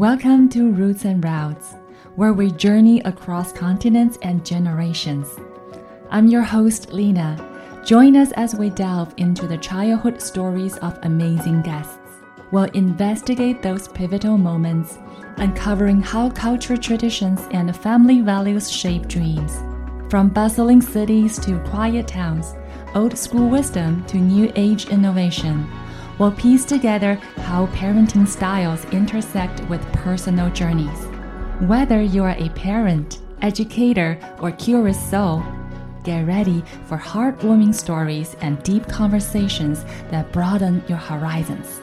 Welcome to Roots and Routes, where we journey across continents and generations. I'm your host, Lena. Join us as we delve into the childhood stories of amazing guests. We'll investigate those pivotal moments, uncovering how culture traditions and family values shape dreams. From bustling cities to quiet towns, old school wisdom to new age innovation will piece together how parenting styles intersect with personal journeys. Whether you are a parent, educator, or curious soul, get ready for heartwarming stories and deep conversations that broaden your horizons.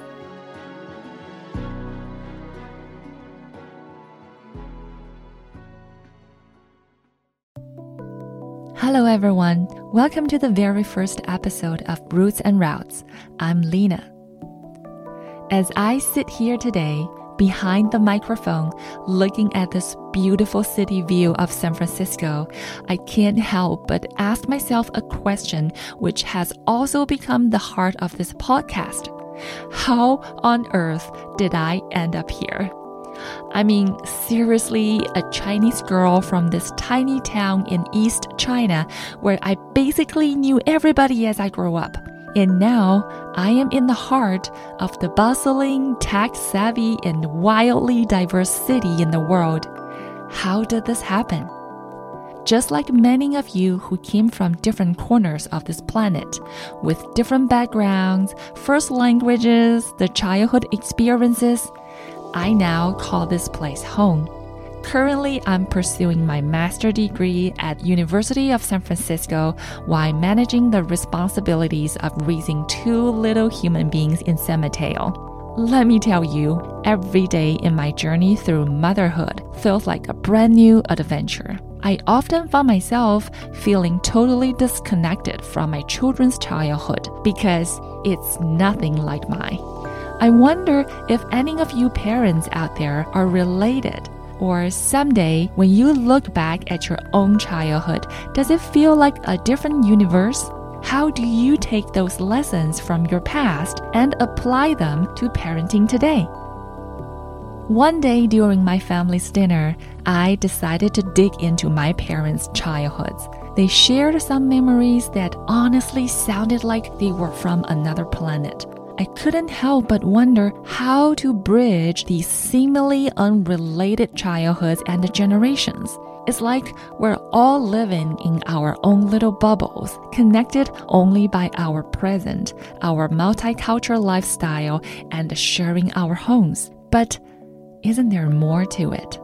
Hello, everyone. Welcome to the very first episode of Roots and Routes. I'm Lena. As I sit here today, behind the microphone, looking at this beautiful city view of San Francisco, I can't help but ask myself a question which has also become the heart of this podcast. How on earth did I end up here? I mean, seriously, a Chinese girl from this tiny town in East China where I basically knew everybody as I grew up. And now I am in the heart of the bustling, tech savvy, and wildly diverse city in the world. How did this happen? Just like many of you who came from different corners of this planet, with different backgrounds, first languages, the childhood experiences, I now call this place home. Currently, I'm pursuing my master degree at University of San Francisco while managing the responsibilities of raising two little human beings in San Mateo. Let me tell you, every day in my journey through motherhood feels like a brand new adventure. I often find myself feeling totally disconnected from my children's childhood because it's nothing like mine. I wonder if any of you parents out there are related or someday, when you look back at your own childhood, does it feel like a different universe? How do you take those lessons from your past and apply them to parenting today? One day during my family's dinner, I decided to dig into my parents' childhoods. They shared some memories that honestly sounded like they were from another planet. I couldn't help but wonder how to bridge these seemingly unrelated childhoods and generations. It's like we're all living in our own little bubbles, connected only by our present, our multicultural lifestyle, and sharing our homes. But isn't there more to it?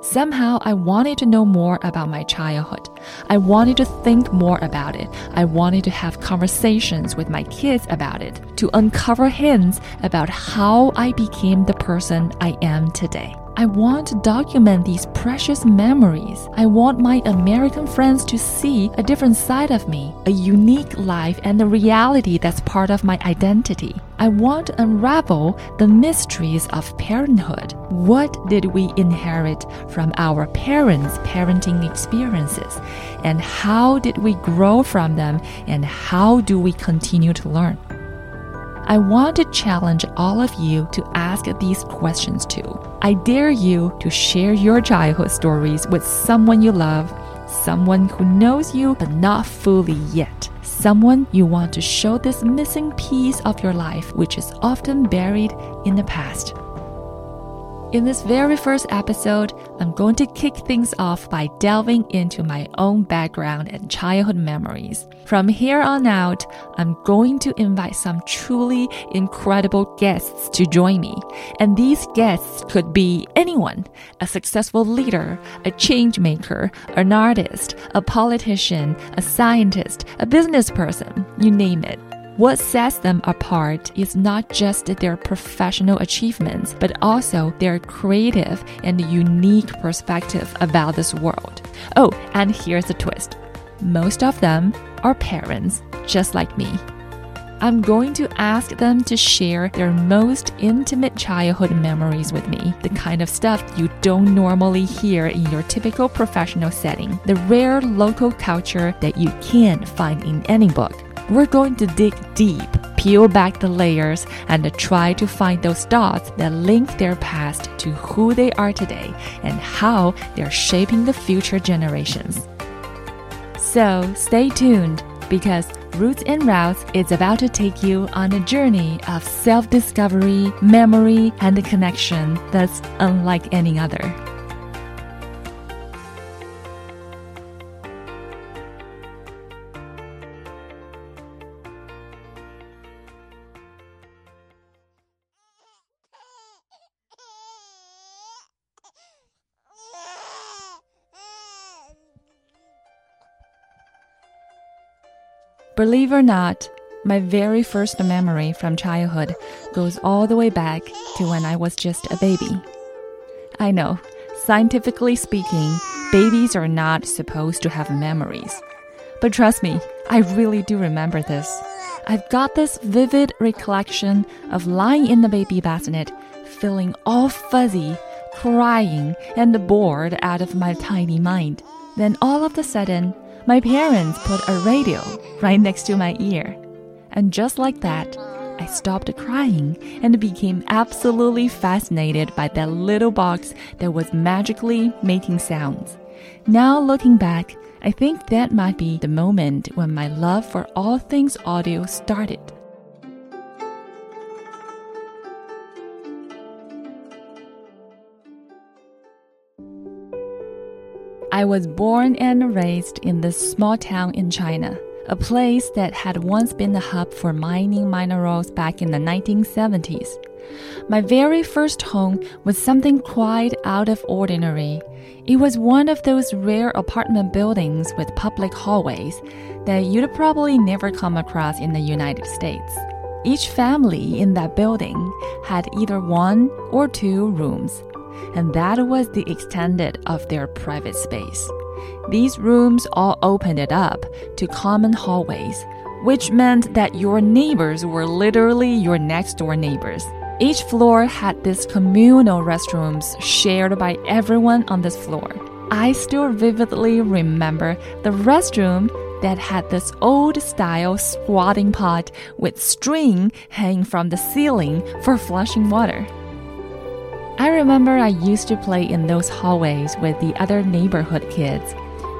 Somehow, I wanted to know more about my childhood. I wanted to think more about it. I wanted to have conversations with my kids about it, to uncover hints about how I became the person I am today. I want to document these precious memories. I want my American friends to see a different side of me, a unique life, and the reality that's part of my identity. I want to unravel the mysteries of parenthood. What did we inherit from our parents' parenting experiences? And how did we grow from them? And how do we continue to learn? I want to challenge all of you to ask these questions too. I dare you to share your childhood stories with someone you love, someone who knows you but not fully yet, someone you want to show this missing piece of your life, which is often buried in the past. In this very first episode, I'm going to kick things off by delving into my own background and childhood memories. From here on out, I'm going to invite some truly incredible guests to join me. And these guests could be anyone a successful leader, a change maker, an artist, a politician, a scientist, a business person, you name it. What sets them apart is not just their professional achievements, but also their creative and unique perspective about this world. Oh, and here's the twist most of them are parents, just like me. I'm going to ask them to share their most intimate childhood memories with me, the kind of stuff you don't normally hear in your typical professional setting, the rare local culture that you can't find in any book we're going to dig deep peel back the layers and try to find those dots that link their past to who they are today and how they're shaping the future generations. So stay tuned because Roots and Routes is about to take you on a journey of self discovery, memory, and connection that's unlike any other. Believe or not, my very first memory from childhood goes all the way back to when I was just a baby. I know, scientifically speaking, babies are not supposed to have memories. But trust me, I really do remember this. I've got this vivid recollection of lying in the baby bassinet, feeling all fuzzy, crying, and bored out of my tiny mind. Then all of a sudden, my parents put a radio right next to my ear. And just like that, I stopped crying and became absolutely fascinated by that little box that was magically making sounds. Now looking back, I think that might be the moment when my love for all things audio started. I was born and raised in this small town in China, a place that had once been a hub for mining minerals back in the 1970s. My very first home was something quite out of ordinary. It was one of those rare apartment buildings with public hallways that you'd probably never come across in the United States. Each family in that building had either one or two rooms and that was the extended of their private space. These rooms all opened it up to common hallways, which meant that your neighbors were literally your next door neighbors. Each floor had these communal restrooms shared by everyone on this floor. I still vividly remember the restroom that had this old style squatting pot with string hanging from the ceiling for flushing water. I remember I used to play in those hallways with the other neighborhood kids,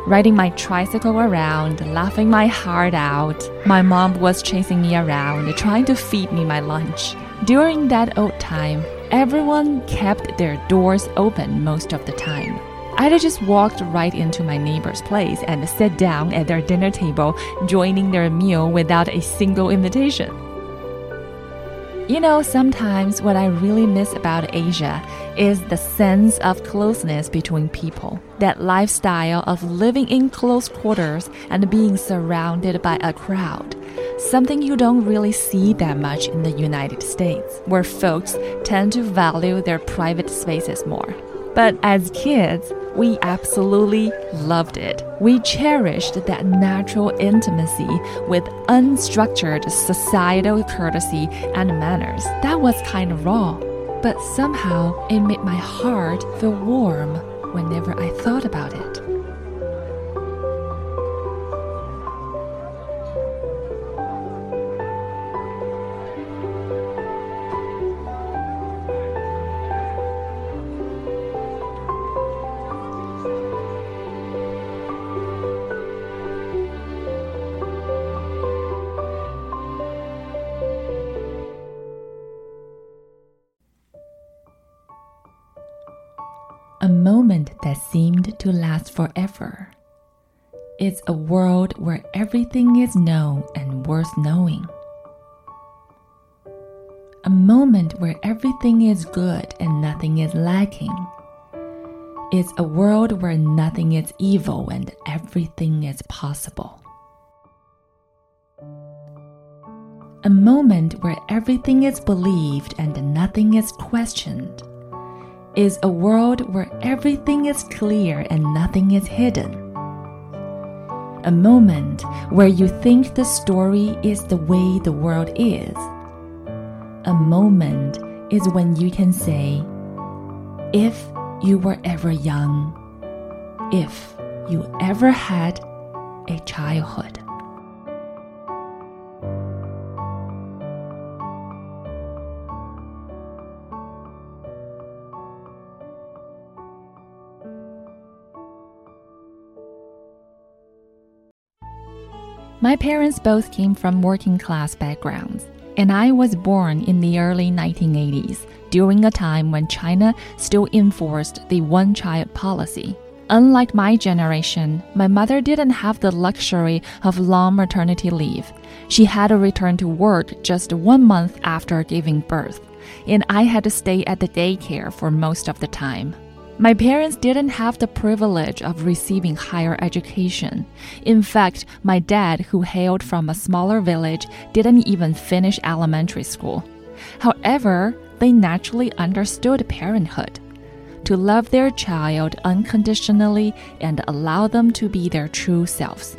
riding my tricycle around, laughing my heart out. My mom was chasing me around, trying to feed me my lunch. During that old time, everyone kept their doors open most of the time. I'd just walked right into my neighbor's place and sat down at their dinner table, joining their meal without a single invitation. You know, sometimes what I really miss about Asia is the sense of closeness between people. That lifestyle of living in close quarters and being surrounded by a crowd. Something you don't really see that much in the United States, where folks tend to value their private spaces more. But as kids, we absolutely loved it. We cherished that natural intimacy with unstructured societal courtesy and manners. That was kind of raw, but somehow it made my heart feel warm whenever I thought about it. Seemed to last forever. It's a world where everything is known and worth knowing. A moment where everything is good and nothing is lacking. It's a world where nothing is evil and everything is possible. A moment where everything is believed and nothing is questioned is a world where everything is clear and nothing is hidden. A moment where you think the story is the way the world is. A moment is when you can say, if you were ever young, if you ever had a childhood. My parents both came from working class backgrounds, and I was born in the early 1980s during a time when China still enforced the one child policy. Unlike my generation, my mother didn't have the luxury of long maternity leave. She had to return to work just one month after giving birth, and I had to stay at the daycare for most of the time. My parents didn't have the privilege of receiving higher education. In fact, my dad, who hailed from a smaller village, didn't even finish elementary school. However, they naturally understood parenthood to love their child unconditionally and allow them to be their true selves.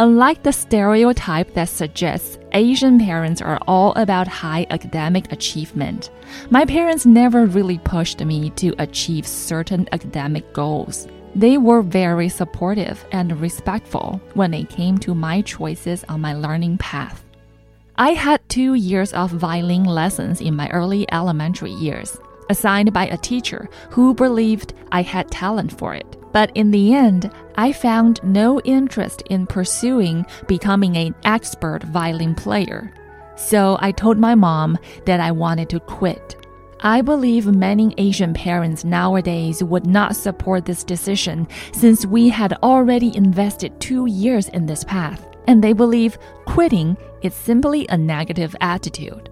Unlike the stereotype that suggests Asian parents are all about high academic achievement, my parents never really pushed me to achieve certain academic goals. They were very supportive and respectful when it came to my choices on my learning path. I had two years of violin lessons in my early elementary years assigned by a teacher who believed I had talent for it. But in the end, I found no interest in pursuing becoming an expert violin player. So I told my mom that I wanted to quit. I believe many Asian parents nowadays would not support this decision since we had already invested two years in this path, and they believe quitting is simply a negative attitude.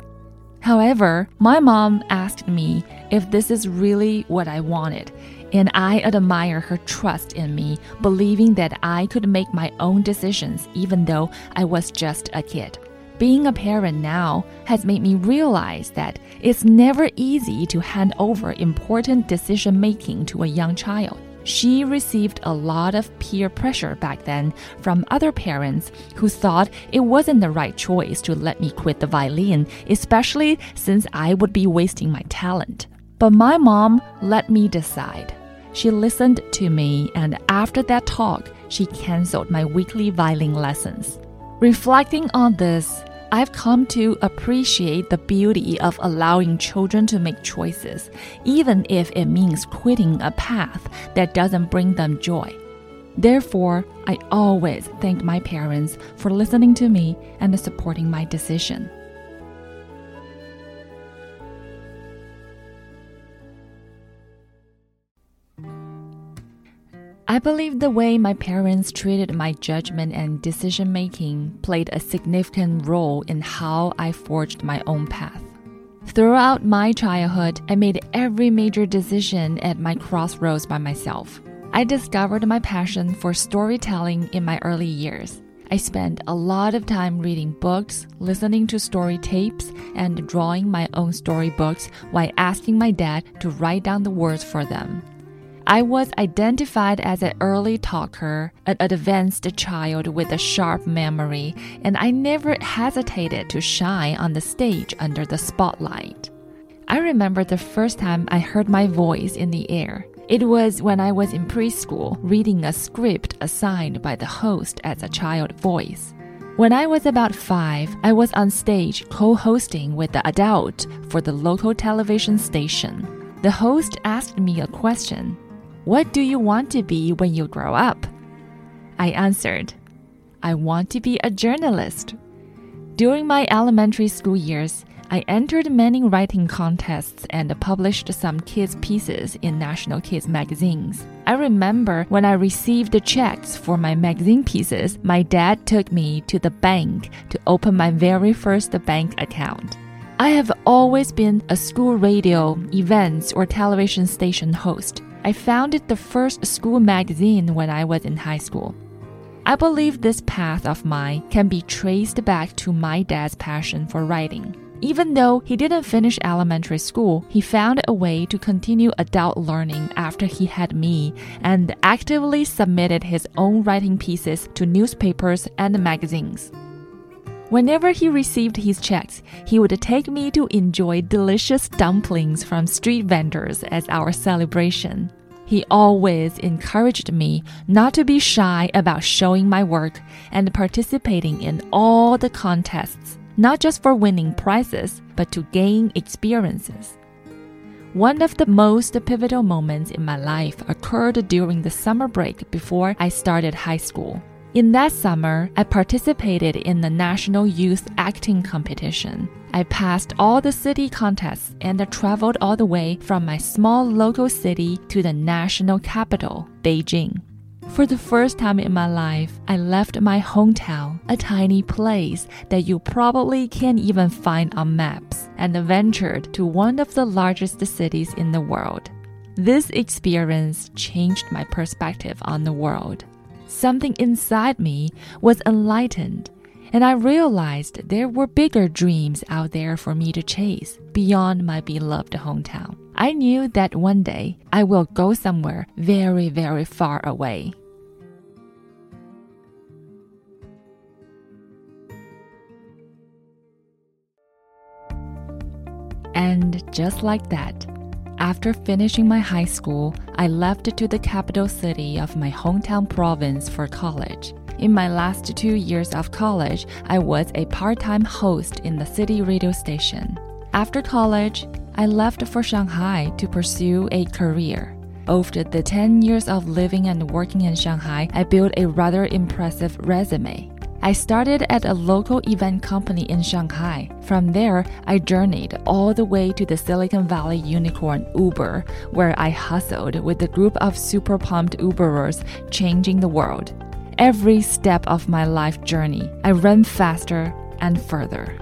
However, my mom asked me if this is really what I wanted, and I admire her trust in me, believing that I could make my own decisions even though I was just a kid. Being a parent now has made me realize that it's never easy to hand over important decision making to a young child. She received a lot of peer pressure back then from other parents who thought it wasn't the right choice to let me quit the violin, especially since I would be wasting my talent. But my mom let me decide. She listened to me, and after that talk, she canceled my weekly violin lessons. Reflecting on this, I've come to appreciate the beauty of allowing children to make choices, even if it means quitting a path that doesn't bring them joy. Therefore, I always thank my parents for listening to me and supporting my decision. I believe the way my parents treated my judgment and decision making played a significant role in how I forged my own path. Throughout my childhood, I made every major decision at my crossroads by myself. I discovered my passion for storytelling in my early years. I spent a lot of time reading books, listening to story tapes, and drawing my own storybooks while asking my dad to write down the words for them. I was identified as an early talker, an advanced child with a sharp memory, and I never hesitated to shine on the stage under the spotlight. I remember the first time I heard my voice in the air. It was when I was in preschool reading a script assigned by the host as a child voice. When I was about five, I was on stage co hosting with the adult for the local television station. The host asked me a question what do you want to be when you grow up? I answered, I want to be a journalist. During my elementary school years, I entered many writing contests and published some kids' pieces in national kids magazines. I remember when I received the checks for my magazine pieces, my dad took me to the bank to open my very first bank account. I have always been a school radio, events, or television station host. I founded the first school magazine when I was in high school. I believe this path of mine can be traced back to my dad's passion for writing. Even though he didn't finish elementary school, he found a way to continue adult learning after he had me and actively submitted his own writing pieces to newspapers and magazines. Whenever he received his checks, he would take me to enjoy delicious dumplings from street vendors as our celebration. He always encouraged me not to be shy about showing my work and participating in all the contests, not just for winning prizes, but to gain experiences. One of the most pivotal moments in my life occurred during the summer break before I started high school. In that summer, I participated in the National Youth Acting Competition. I passed all the city contests and traveled all the way from my small local city to the national capital, Beijing. For the first time in my life, I left my hometown, a tiny place that you probably can't even find on maps, and ventured to one of the largest cities in the world. This experience changed my perspective on the world something inside me was enlightened, and I realized there were bigger dreams out there for me to chase beyond my beloved hometown. I knew that one day I will go somewhere very, very far away. And just like that, after finishing my high school, I left to the capital city of my hometown province for college. In my last two years of college, I was a part time host in the city radio station. After college, I left for Shanghai to pursue a career. Over the 10 years of living and working in Shanghai, I built a rather impressive resume. I started at a local event company in Shanghai. From there, I journeyed all the way to the Silicon Valley unicorn Uber, where I hustled with a group of super pumped Uberers changing the world. Every step of my life journey, I ran faster and further.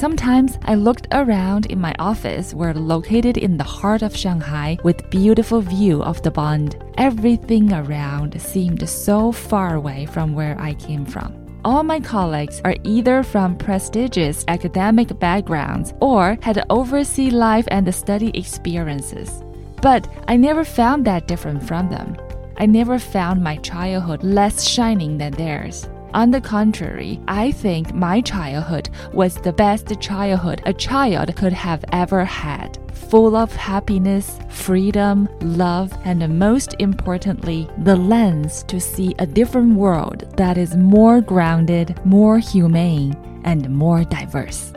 Sometimes I looked around in my office where located in the heart of Shanghai with beautiful view of the Bund. Everything around seemed so far away from where I came from. All my colleagues are either from prestigious academic backgrounds or had overseas life and study experiences. But I never found that different from them. I never found my childhood less shining than theirs. On the contrary, I think my childhood was the best childhood a child could have ever had. Full of happiness, freedom, love, and most importantly, the lens to see a different world that is more grounded, more humane, and more diverse.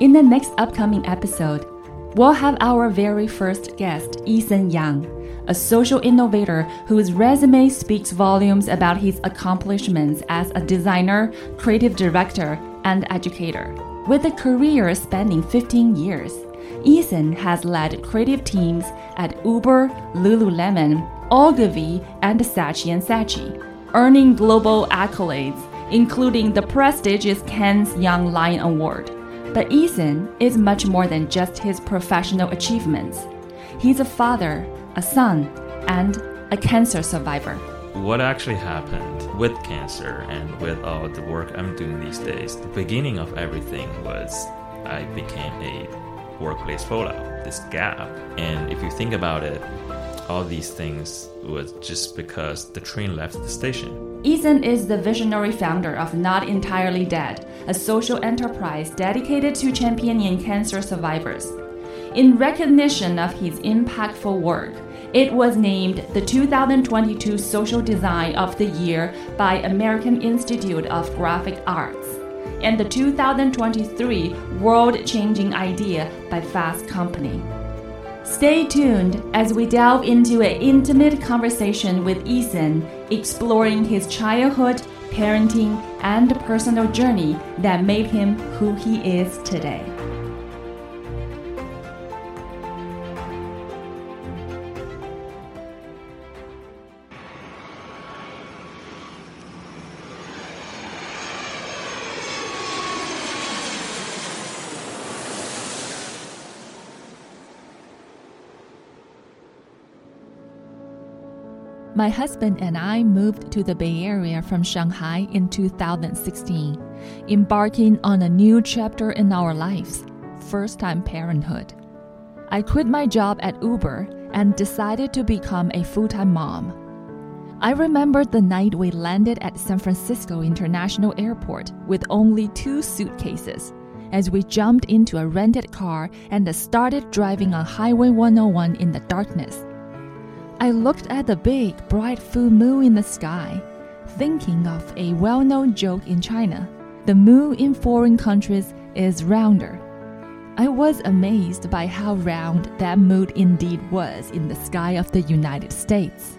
In the next upcoming episode, we'll have our very first guest, Ethan Yang, a social innovator whose resume speaks volumes about his accomplishments as a designer, creative director, and educator. With a career spanning 15 years, Ethan has led creative teams at Uber, Lululemon, Ogilvy, and Saatchi & Saatchi, earning global accolades, including the prestigious Cannes Young Lion Award. But Ethan is much more than just his professional achievements. He's a father, a son, and a cancer survivor. What actually happened with cancer and with all the work I'm doing these days, the beginning of everything was I became a workplace fallout, this gap. And if you think about it, all these things was just because the train left the station. Ethan is the visionary founder of Not Entirely Dead, a social enterprise dedicated to championing cancer survivors. In recognition of his impactful work, it was named the 2022 Social Design of the Year by American Institute of Graphic Arts and the 2023 World Changing Idea by Fast Company. Stay tuned as we delve into an intimate conversation with Ethan, exploring his childhood, parenting, and personal journey that made him who he is today. My husband and I moved to the Bay Area from Shanghai in 2016, embarking on a new chapter in our lives first time parenthood. I quit my job at Uber and decided to become a full time mom. I remember the night we landed at San Francisco International Airport with only two suitcases as we jumped into a rented car and started driving on Highway 101 in the darkness. I looked at the big, bright full moon in the sky, thinking of a well known joke in China the moon in foreign countries is rounder. I was amazed by how round that moon indeed was in the sky of the United States.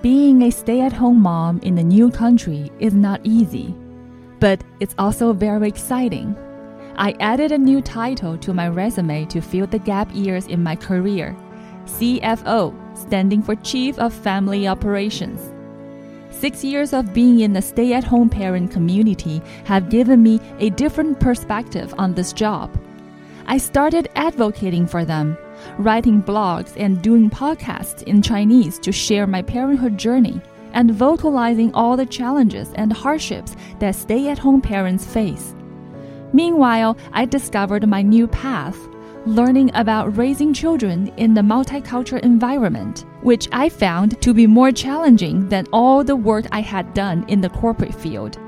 Being a stay at home mom in a new country is not easy, but it's also very exciting. I added a new title to my resume to fill the gap years in my career CFO, standing for Chief of Family Operations. Six years of being in the stay at home parent community have given me a different perspective on this job. I started advocating for them, writing blogs and doing podcasts in Chinese to share my parenthood journey, and vocalizing all the challenges and hardships that stay at home parents face. Meanwhile, I discovered my new path learning about raising children in the multicultural environment, which I found to be more challenging than all the work I had done in the corporate field.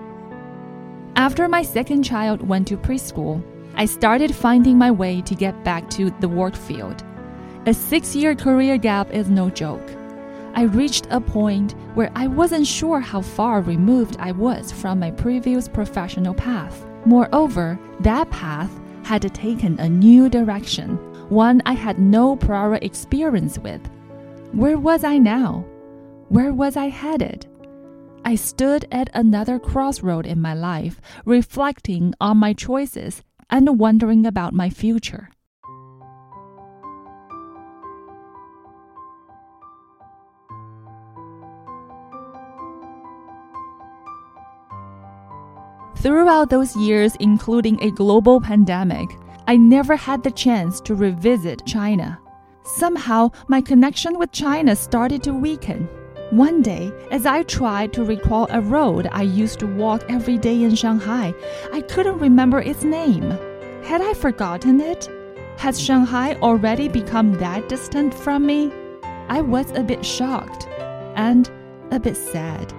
After my second child went to preschool, I started finding my way to get back to the work field. A six year career gap is no joke. I reached a point where I wasn't sure how far removed I was from my previous professional path. Moreover, that path had taken a new direction, one I had no prior experience with. Where was I now? Where was I headed? I stood at another crossroad in my life, reflecting on my choices and wondering about my future. Throughout those years, including a global pandemic, I never had the chance to revisit China. Somehow, my connection with China started to weaken. One day, as I tried to recall a road I used to walk every day in Shanghai, I couldn't remember its name. Had I forgotten it? Has Shanghai already become that distant from me? I was a bit shocked and a bit sad.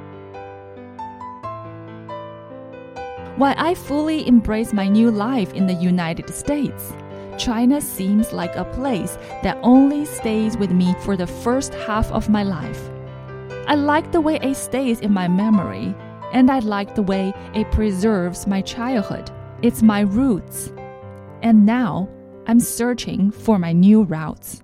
While I fully embrace my new life in the United States, China seems like a place that only stays with me for the first half of my life. I like the way it stays in my memory, and I like the way it preserves my childhood. It's my roots. And now I'm searching for my new routes.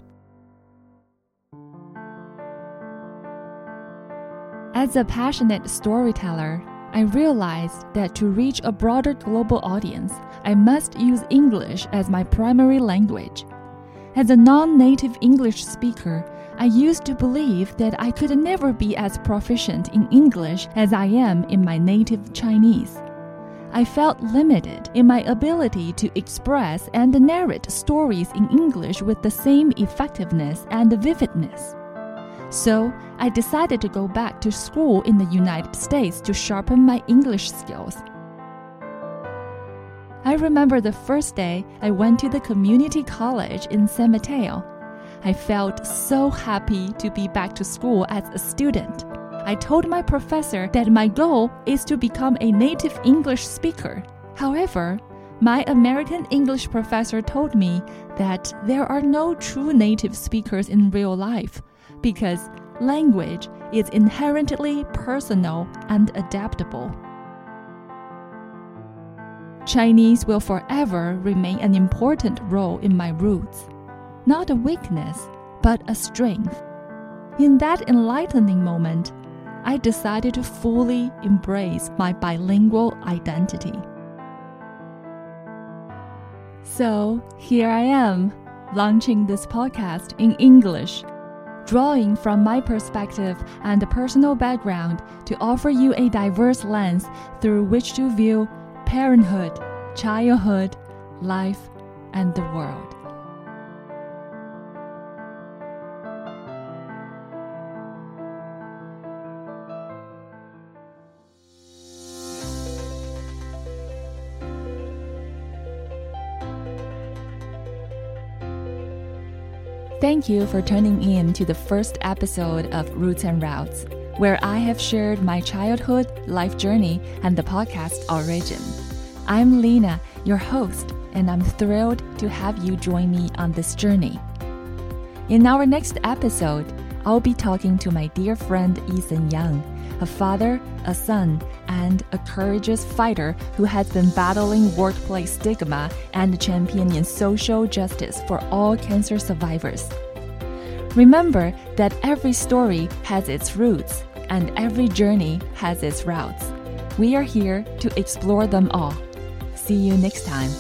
As a passionate storyteller, I realized that to reach a broader global audience, I must use English as my primary language. As a non native English speaker, I used to believe that I could never be as proficient in English as I am in my native Chinese. I felt limited in my ability to express and narrate stories in English with the same effectiveness and vividness. So I decided to go back to school in the United States to sharpen my English skills. I remember the first day I went to the community college in San Mateo. I felt so happy to be back to school as a student. I told my professor that my goal is to become a native English speaker. However, my American English professor told me that there are no true native speakers in real life because language is inherently personal and adaptable. Chinese will forever remain an important role in my roots, not a weakness, but a strength. In that enlightening moment, I decided to fully embrace my bilingual identity. So here I am, launching this podcast in English drawing from my perspective and personal background to offer you a diverse lens through which to view parenthood, childhood, life, and the world. Thank you for tuning in to the first episode of Roots and Routes, where I have shared my childhood, life journey, and the podcast origin. I'm Lena, your host, and I'm thrilled to have you join me on this journey. In our next episode, I'll be talking to my dear friend Ethan Young, a father, a son, and a courageous fighter who has been battling workplace stigma and championing social justice for all cancer survivors. Remember that every story has its roots and every journey has its routes. We are here to explore them all. See you next time.